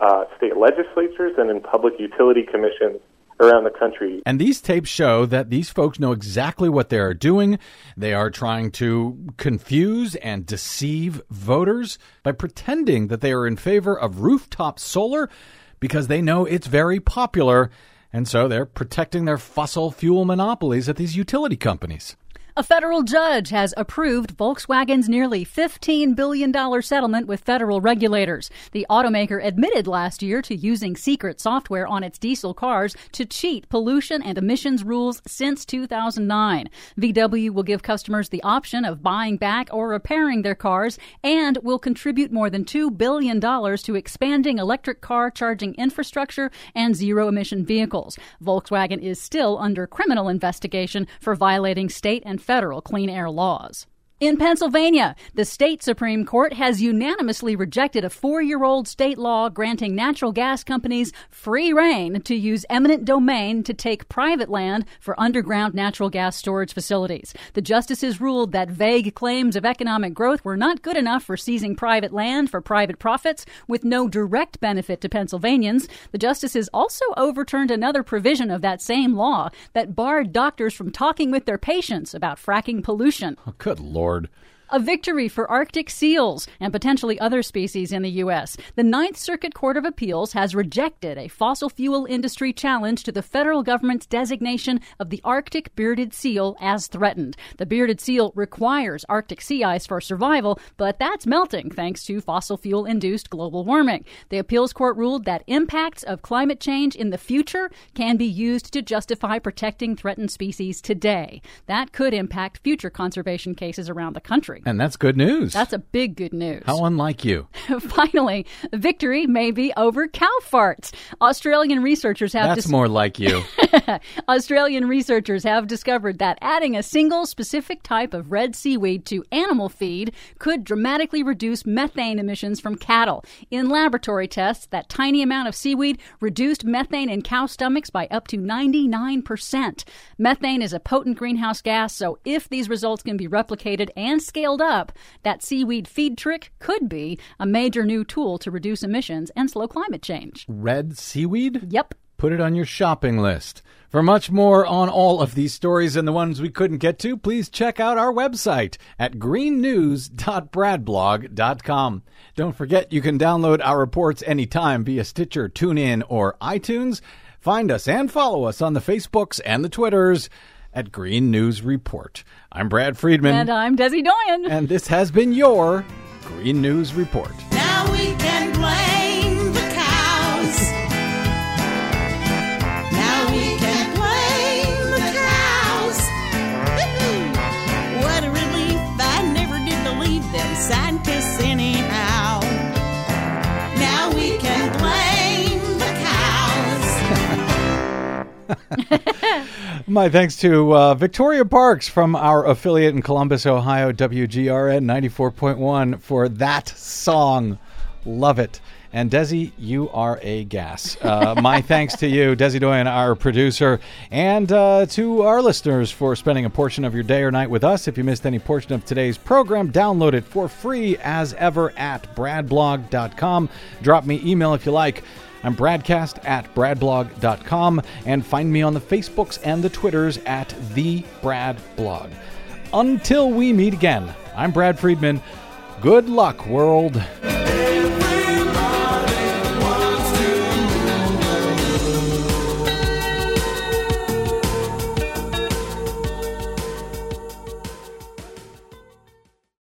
uh, state legislatures and in public utility commissions around the country. And these tapes show that these folks know exactly what they are doing. They are trying to confuse and deceive voters by pretending that they are in favor of rooftop solar because they know it's very popular. And so they're protecting their fossil fuel monopolies at these utility companies. A federal judge has approved Volkswagen's nearly $15 billion settlement with federal regulators. The automaker admitted last year to using secret software on its diesel cars to cheat pollution and emissions rules since 2009. VW will give customers the option of buying back or repairing their cars and will contribute more than $2 billion to expanding electric car charging infrastructure and zero emission vehicles. Volkswagen is still under criminal investigation for violating state and federal clean air laws. In Pennsylvania, the state Supreme Court has unanimously rejected a four year old state law granting natural gas companies free reign to use eminent domain to take private land for underground natural gas storage facilities. The justices ruled that vague claims of economic growth were not good enough for seizing private land for private profits with no direct benefit to Pennsylvanians. The justices also overturned another provision of that same law that barred doctors from talking with their patients about fracking pollution. Oh, good Lord board a victory for Arctic seals and potentially other species in the U.S. The Ninth Circuit Court of Appeals has rejected a fossil fuel industry challenge to the federal government's designation of the Arctic bearded seal as threatened. The bearded seal requires Arctic sea ice for survival, but that's melting thanks to fossil fuel induced global warming. The appeals court ruled that impacts of climate change in the future can be used to justify protecting threatened species today. That could impact future conservation cases around the country. And that's good news. That's a big good news. How unlike you. Finally, victory may be over cow farts. Australian researchers have That's dis- more like you. Australian researchers have discovered that adding a single specific type of red seaweed to animal feed could dramatically reduce methane emissions from cattle. In laboratory tests, that tiny amount of seaweed reduced methane in cow stomachs by up to 99%. Methane is a potent greenhouse gas, so if these results can be replicated and scaled up, that seaweed feed trick could be a major new tool to reduce emissions and slow climate change. Red seaweed? Yep. Put it on your shopping list. For much more on all of these stories and the ones we couldn't get to, please check out our website at greennews.bradblog.com. Don't forget you can download our reports anytime via Stitcher, TuneIn, or iTunes. Find us and follow us on the Facebooks and the Twitters at Green News Report. I'm Brad Friedman, And I'm Desi Doyen. and this has been your Green News Report. Now we can blame the cows. Now we can blame the cows. What a relief. I never did believe them scientists anyhow. Now we can blame the cows. My thanks to uh, Victoria Parks from our affiliate in Columbus, Ohio, WGRN 94.1 for that song. Love it. And Desi, you are a gas. Uh, my thanks to you, Desi Doyen, our producer, and uh, to our listeners for spending a portion of your day or night with us. If you missed any portion of today's program, download it for free as ever at bradblog.com. Drop me email if you like. I'm bradcast at bradblog.com and find me on the Facebooks and the Twitters at the Brad Blog. Until we meet again, I'm Brad Friedman. Good luck, world.